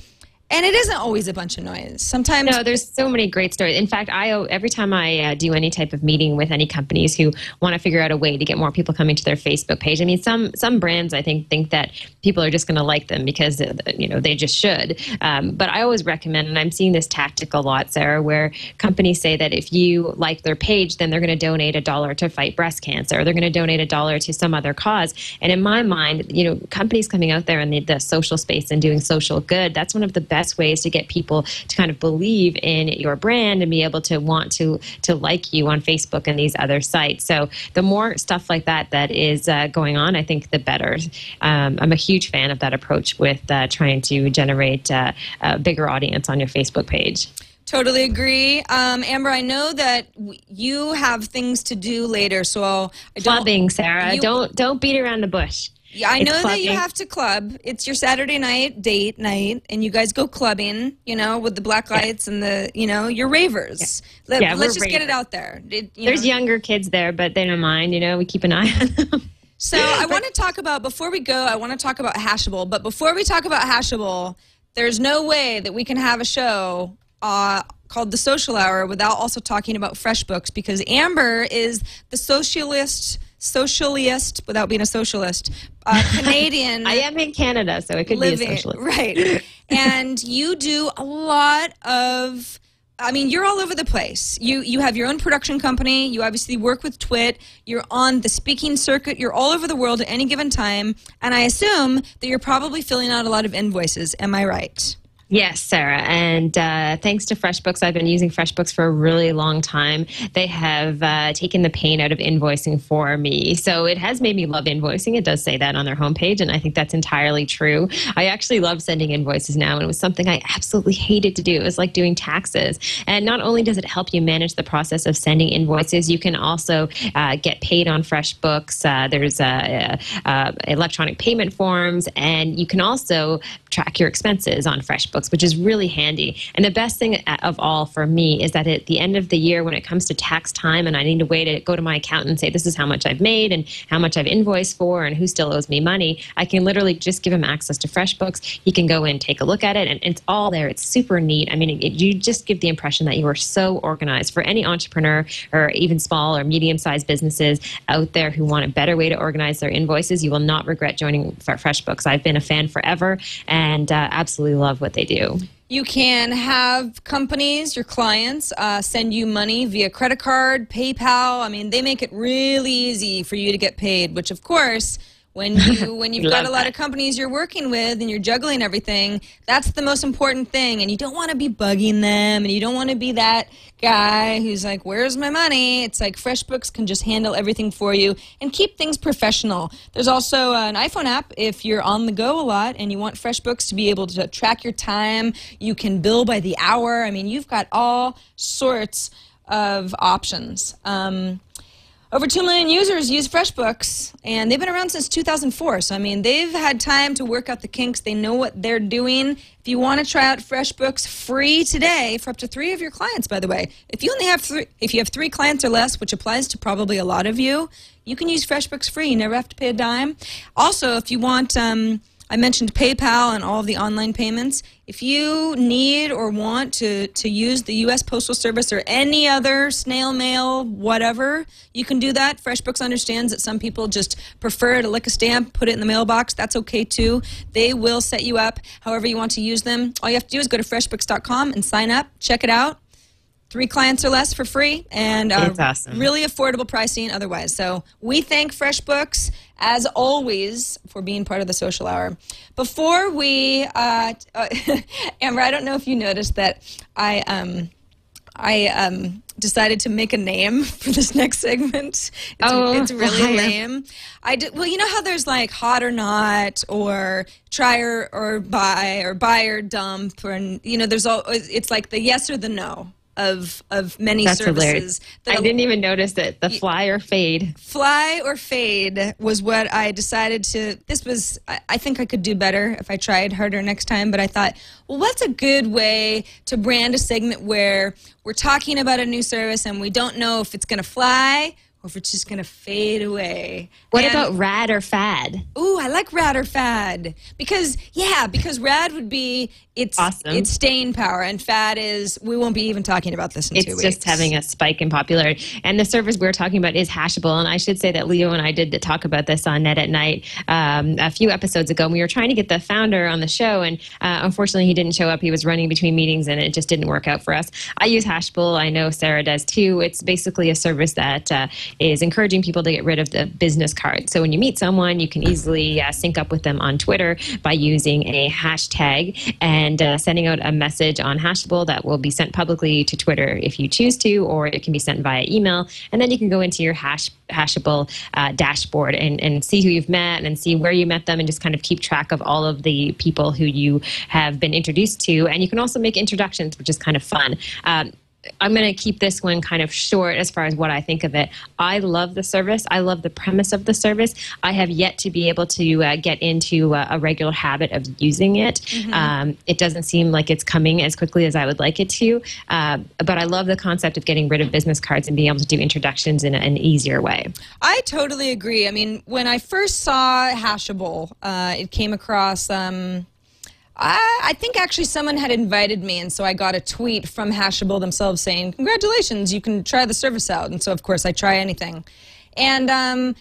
And it isn't always a bunch of noise. Sometimes No, there's so many great stories. In fact, I every time I uh, do any type of meeting with any companies who want to figure out a way to get more people coming to their Facebook page. I mean, some some brands I think think that people are just going to like them because uh, you know they just should. Um, but I always recommend, and I'm seeing this tactic a lot, Sarah, where companies say that if you like their page, then they're going to donate a dollar to fight breast cancer, or they're going to donate a dollar to some other cause. And in my mind, you know, companies coming out there in the, the social space and doing social good, that's one of the best ways to get people to kind of believe in your brand and be able to want to to like you on Facebook and these other sites. So the more stuff like that that is uh, going on, I think the better. Um, I'm a huge fan of that approach with uh, trying to generate uh, a bigger audience on your Facebook page. Totally agree. Um, Amber, I know that w- you have things to do later, so I'll, I don't. Clubbing, Sarah. You- don't don't beat around the bush. Yeah, I It's know that you have to club. It's your Saturday night date night, and you guys go clubbing. You know, with the black lights and the, you know, you're ravers. Let, Yeah, we're just get it out there. It- you There's know. younger kids there, but they don't mind. You know, we keep an eye on them. [laughs] So I want to talk about before we go. I want to talk about Hashable, but before we talk about Hashable, there's no way that we can have a show uh, called The Social Hour without also talking about FreshBooks because Amber is the socialist, socialist without being a socialist, uh, [laughs] Canadian. I am in Canada, so it could be a socialist. right [laughs] and you do a lot of I mean, you're all over the place. You you have your own production company. You obviously work with Twit. You're on the speaking circuit. You're all over the world at any given time. And I assume that you're probably filling out a lot of invoices. Am I right? Yes, Sarah. And uh, thanks to FreshBooks, I've been using FreshBooks for a really long time. They have uh, taken the pain out of invoicing for me. So it has made me love invoicing. It does say that on their homepage, and I think that's entirely true. I actually love sending invoices now, and it was something I absolutely hated to do. It was like doing taxes. And not only does it help you manage the process of sending invoices, you can also uh, get paid on FreshBooks. Uh, there's electronic payment forms, and you can also track your expenses on FreshBooks, which is really handy. And the best thing of all for me is that at the end of the year, when it comes to tax time, and I need a way to go to my accountant and say, this is how much I've made and how much I've invoiced for and who still owes me money, I can literally just give him access to FreshBooks. He can go in, take a look at it, and it's all there. It's super neat. I mean, it, you just give the impression that you are so organized. For any entrepreneur or even small or medium sized businesses out there who want a better way to organize their invoices, you will not regret joining Fre- FreshBooks. I've been a fan forever and uh, absolutely love what they do. You can have companies, your clients, uh, send you money via credit card, PayPal. I mean, they make it really easy for you to get paid. Which, of course, when [laughs] you when you've got a lot that. of companies you're working with and you're juggling everything, that's the most important thing. And you don't want to be bugging them, and you don't want to be that guy who's like, "Where's my money?" It's like FreshBooks can just handle everything for you and keep things professional. There's also an iPhone app if you're on the go a lot and you want FreshBooks to be able to track your time. You can bill by the hour. I mean, you've got all sorts of options. Um, over 2 million users use FreshBooks, and they've been around since 2004. So, I mean, they've had time to work out the kinks. They know what they're doing. If you want to try out FreshBooks free today for up to three of your clients, by the way, if you only have three, if you have three clients or less, which applies to probably a lot of you, you can use FreshBooks free. You never have to pay a dime. Also, if you want, um, I mentioned PayPal and all of the online payments. If you need or want to, to use the U.S. Postal Service or any other snail mail, whatever, you can do that. FreshBooks understands that some people just prefer to lick a stamp, put it in the mailbox. That's okay too. They will set you up however you want to use them. All you have to do is go to freshbooks.com and sign up, check it out. Three clients or less for free, and uh, awesome. really affordable pricing otherwise. So we thank FreshBooks as always for being part of the social hour. Before we, uh, uh, [laughs] Amber, I don't know if you noticed that I um, I um, decided to make a name [laughs] for this next segment. It's, Oh, it's really lame. I did, well, you know how there's like hot or not, or try or, or buy, or buy or dump, or you know, there's all. It's like the yes or the no of of many That's services. that I didn't even notice it. The fly or fade. fly or fade was what I decided to. This was, I, I think I could do better if I tried harder next time, but I thought, well, what's a good way to brand a segment where we're talking about a new service and we don't know if it's going to fly or if it's just going to fade away. What And- about rad or fad? Ooh, I like rad or fad because yeah, because rad would be it's Awesome. it's staying power, and fad is we won't be even talking about this in two It's weeks. just having a spike in popularity. And the service we're talking about is Hashable. And I should say that Leo and I did talk about this on Net at Night um, a few episodes ago. And we were trying to get the founder on the show. And uh, unfortunately, he didn't show up. He was running between meetings and it just didn't work out for us. I use Hashable. I know Sarah does too. It's basically a service that uh, is encouraging people to get rid of the business card. So when you meet someone, you can easily uh, sync up with them on Twitter by using a hashtag and uh, sending out a message on Hashable that will be sent publicly to Twitter if you choose to, or it can be sent via email. And then you can go into your hash Hashable uh, dashboard and, and see who you've met and see where you met them and just kind of keep track of all of the people who you have been introduced to. And you can also make introductions, which is kind of fun. Um, I'm going to keep this one kind of short as far as what I think of it. I love the service. I love the premise of the service. I have yet to be able to uh, get into uh, a regular habit of using it. Um, it doesn't seem like it's coming as quickly as I would like it to. Uh, but I love the concept of getting rid of business cards and being able to do introductions in a- an easier way. I totally agree. I mean, when I first saw Hashable, uh, it came across. Um, I, I think actually someone had invited me, and so I got a tweet from Hashable themselves saying, "Congratulations, you can try the service out." And so, of course, I try anything. And um,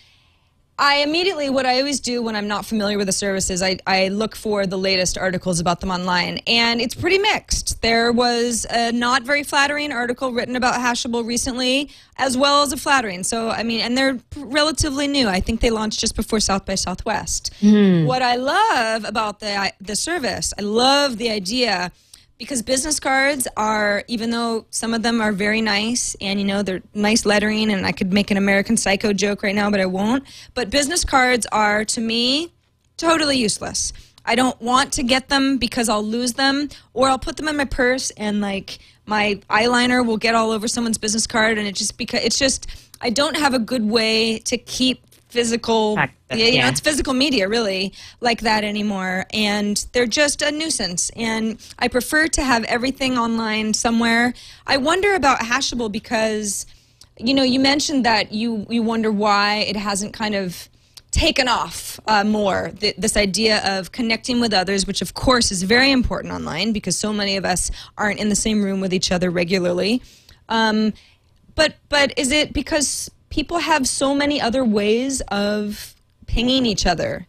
I immediately, what I always do when I'm not familiar with the services, I, I look for the latest articles about them online. And it's pretty mixed. There was a not very flattering article written about Hashable recently, as well as a flattering. So, I mean, and they're relatively new. I think they launched just before South by Southwest. Hmm. What I love about the, the service, I love the idea because business cards are even though some of them are very nice and you know they're nice lettering and i could make an american psycho joke right now but i won't. But business cards are to me totally useless. I don't want to get them because i'll lose them or i'll put them in my purse and like my eyeliner will get all over someone's business card and it just because it's just i don't have a good way to keep physical yeah, you know it's physical media really like that anymore. And they're just a nuisance. And i prefer to have everything online somewhere. I wonder about hashable because you know you mentioned that you you wonder why it hasn't kind of taken off uh, more. Th- this idea of connecting with others which of course is very important online because so many of us aren't in the same room with each other regularly. Um, but but is it because people have so many other ways of pinging each other?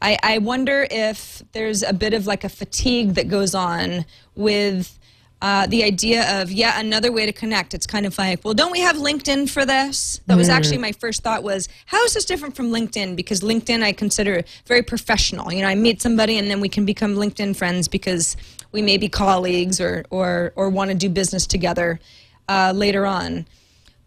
I, I wonder if there's a bit of like a fatigue that goes on with uh, the idea of yeah another way to connect. It's kind of like well don't we have LinkedIn for this? That was actually my first thought was how is this different from LinkedIn? Because LinkedIn I consider very professional. You know I meet somebody and then we can become LinkedIn friends because we may be colleagues or or or want to do business together uh, later on.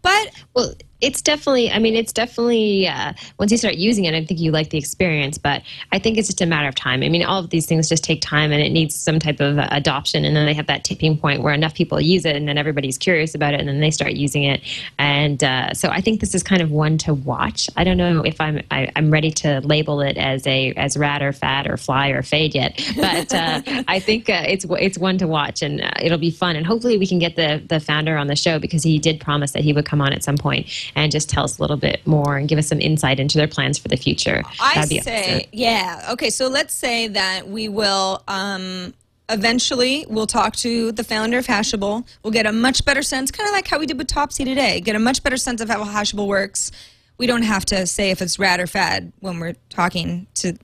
But Well, it's definitely, I mean, it's definitely, uh, once you start using it, I think you like the experience, but I think it's just a matter of time. I mean, all of these things just take time and it needs some type of uh, adoption. And then they have that tipping point where enough people use it and then everybody's curious about it and then they start using it. And uh, so I think this is kind of one to watch. I don't know if I'm, I, I'm ready to label it as a, as rad or fat or fly or fade yet, but uh, [laughs] I think uh, it's, it's one to watch and uh, it'll be fun. And hopefully we can get the, the founder on the show because he did promise that he would come on at some point and just tell us a little bit more and give us some insight into their plans for the future. I That'd be say, awesome. yeah. Okay, so let's say that we will um, eventually we'll talk to the founder of Hashable. We'll get a much better sense, kind of like how we did with Topsy today. Get a much better sense of how Hashable works. We don't have to say if it's rad or fad when we're talking to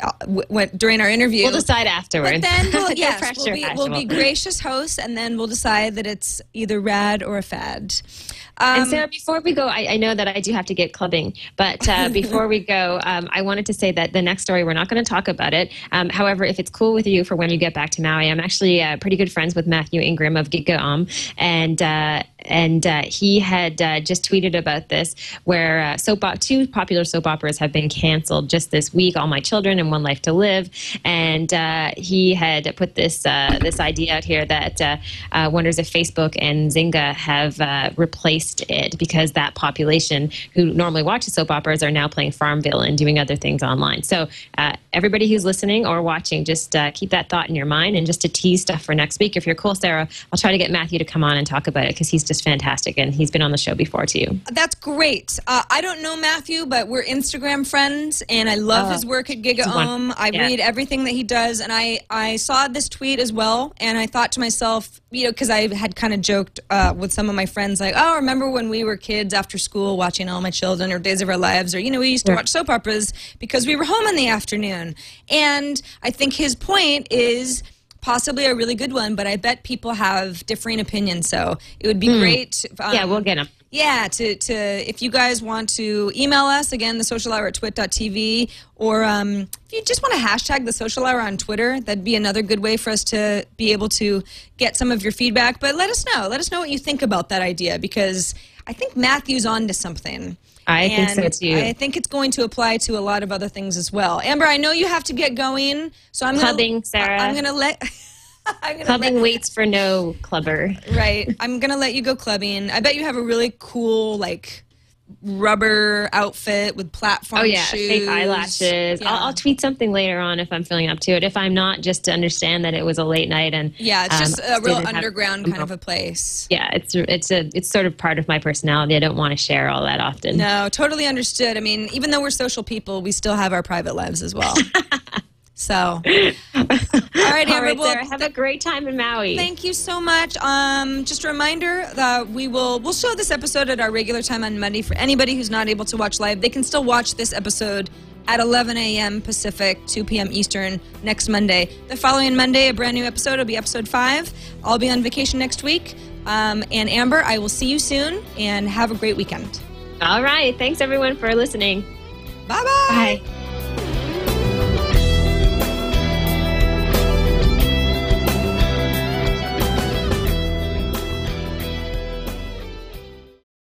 uh, during our interview. We'll decide afterwards. But then we'll, [laughs] yes, we'll, be, we'll be gracious hosts, and then we'll decide that it's either rad or a fad. And Um, Sarah, before we go, I, I know that I do have to get clubbing, but uh, [laughs] before we go, um, I wanted to say that the next story, we're not going to talk about it. Um, however, if it's cool with you for when you get back to Maui, I'm actually uh, pretty good friends with Matthew Ingram of Gigaom, and uh, and uh, he had uh, just tweeted about this, where uh, soap two popular soap operas have been canceled just this week, All My Children and One Life to Live, and uh, he had put this uh, this idea out here that uh, wonders if Facebook and Zynga have replaced it because that population who normally watches soap operas are now playing Farmville and doing other things online. So everybody who's listening or watching, just keep that thought in your mind and just to tease stuff for next week. If you're cool, Sarah, I'll try to get Matthew to come on and talk about it because he's just just fantastic. And he's been on the show before too. That's great. Uh, I don't know Matthew, but we're Instagram friends, and I love Oh, his work at Giga it's wonderful. Ohm. I Yeah. read everything that he does, and I I saw this tweet as well, and I thought to myself, you know, because I had kind of joked uh, with some of my friends, like, oh, remember when we were kids after school watching All My Children or Days of Our Lives, or you know, we used to watch soap operas because we were home in the afternoon, and I think his point is possibly a really good one, but I bet people have differing opinions. So it would be great. Um, yeah, we'll get them. yeah, to, to if you guys want to email us again, the social hour at twit.tv, or um, if you just want to hashtag the social hour on Twitter, that'd be another good way for us to be able to get some of your feedback. But let us know. Let us know what you think about that idea because I think Matthew's on to something. I think so, too. I think it's going to apply to a lot of other things as well. Amber, I know you have to get going, so I'm Clubbing, gonna, Sarah. I'm gonna let. [laughs] I'm gonna Clubbing let- waits for no clubber. Right. I'm gonna let you go clubbing. I bet you have a really cool like rubber outfit with platform Oh yeah, shoes. fake eyelashes. Yeah. I'll, I'll tweet something later on if I'm feeling up to it. If I'm not, just to understand that it was a late night and yeah, it's um, just a real didn't have- underground kind of a place. yeah, it's it's a it's sort of part of my personality. I don't want to share all that often. No, totally understood. I mean, even though we're social people, we still have our private lives as well. [laughs] so, [laughs] all right, Amber. right, well, Sarah, have a great time in Maui. Thank you so much. Um, just a reminder that we will we'll show this episode at our regular time on Monday for anybody who's not able to watch live. They can still watch this episode at 11 a.m. Pacific, 2 p.m. Eastern next Monday. The following Monday, a brand new episode will be episode five. I'll be on vacation next week. Um, and Amber, I will see you soon and have a great weekend. All right, thanks everyone for listening. Bye-bye. Bye.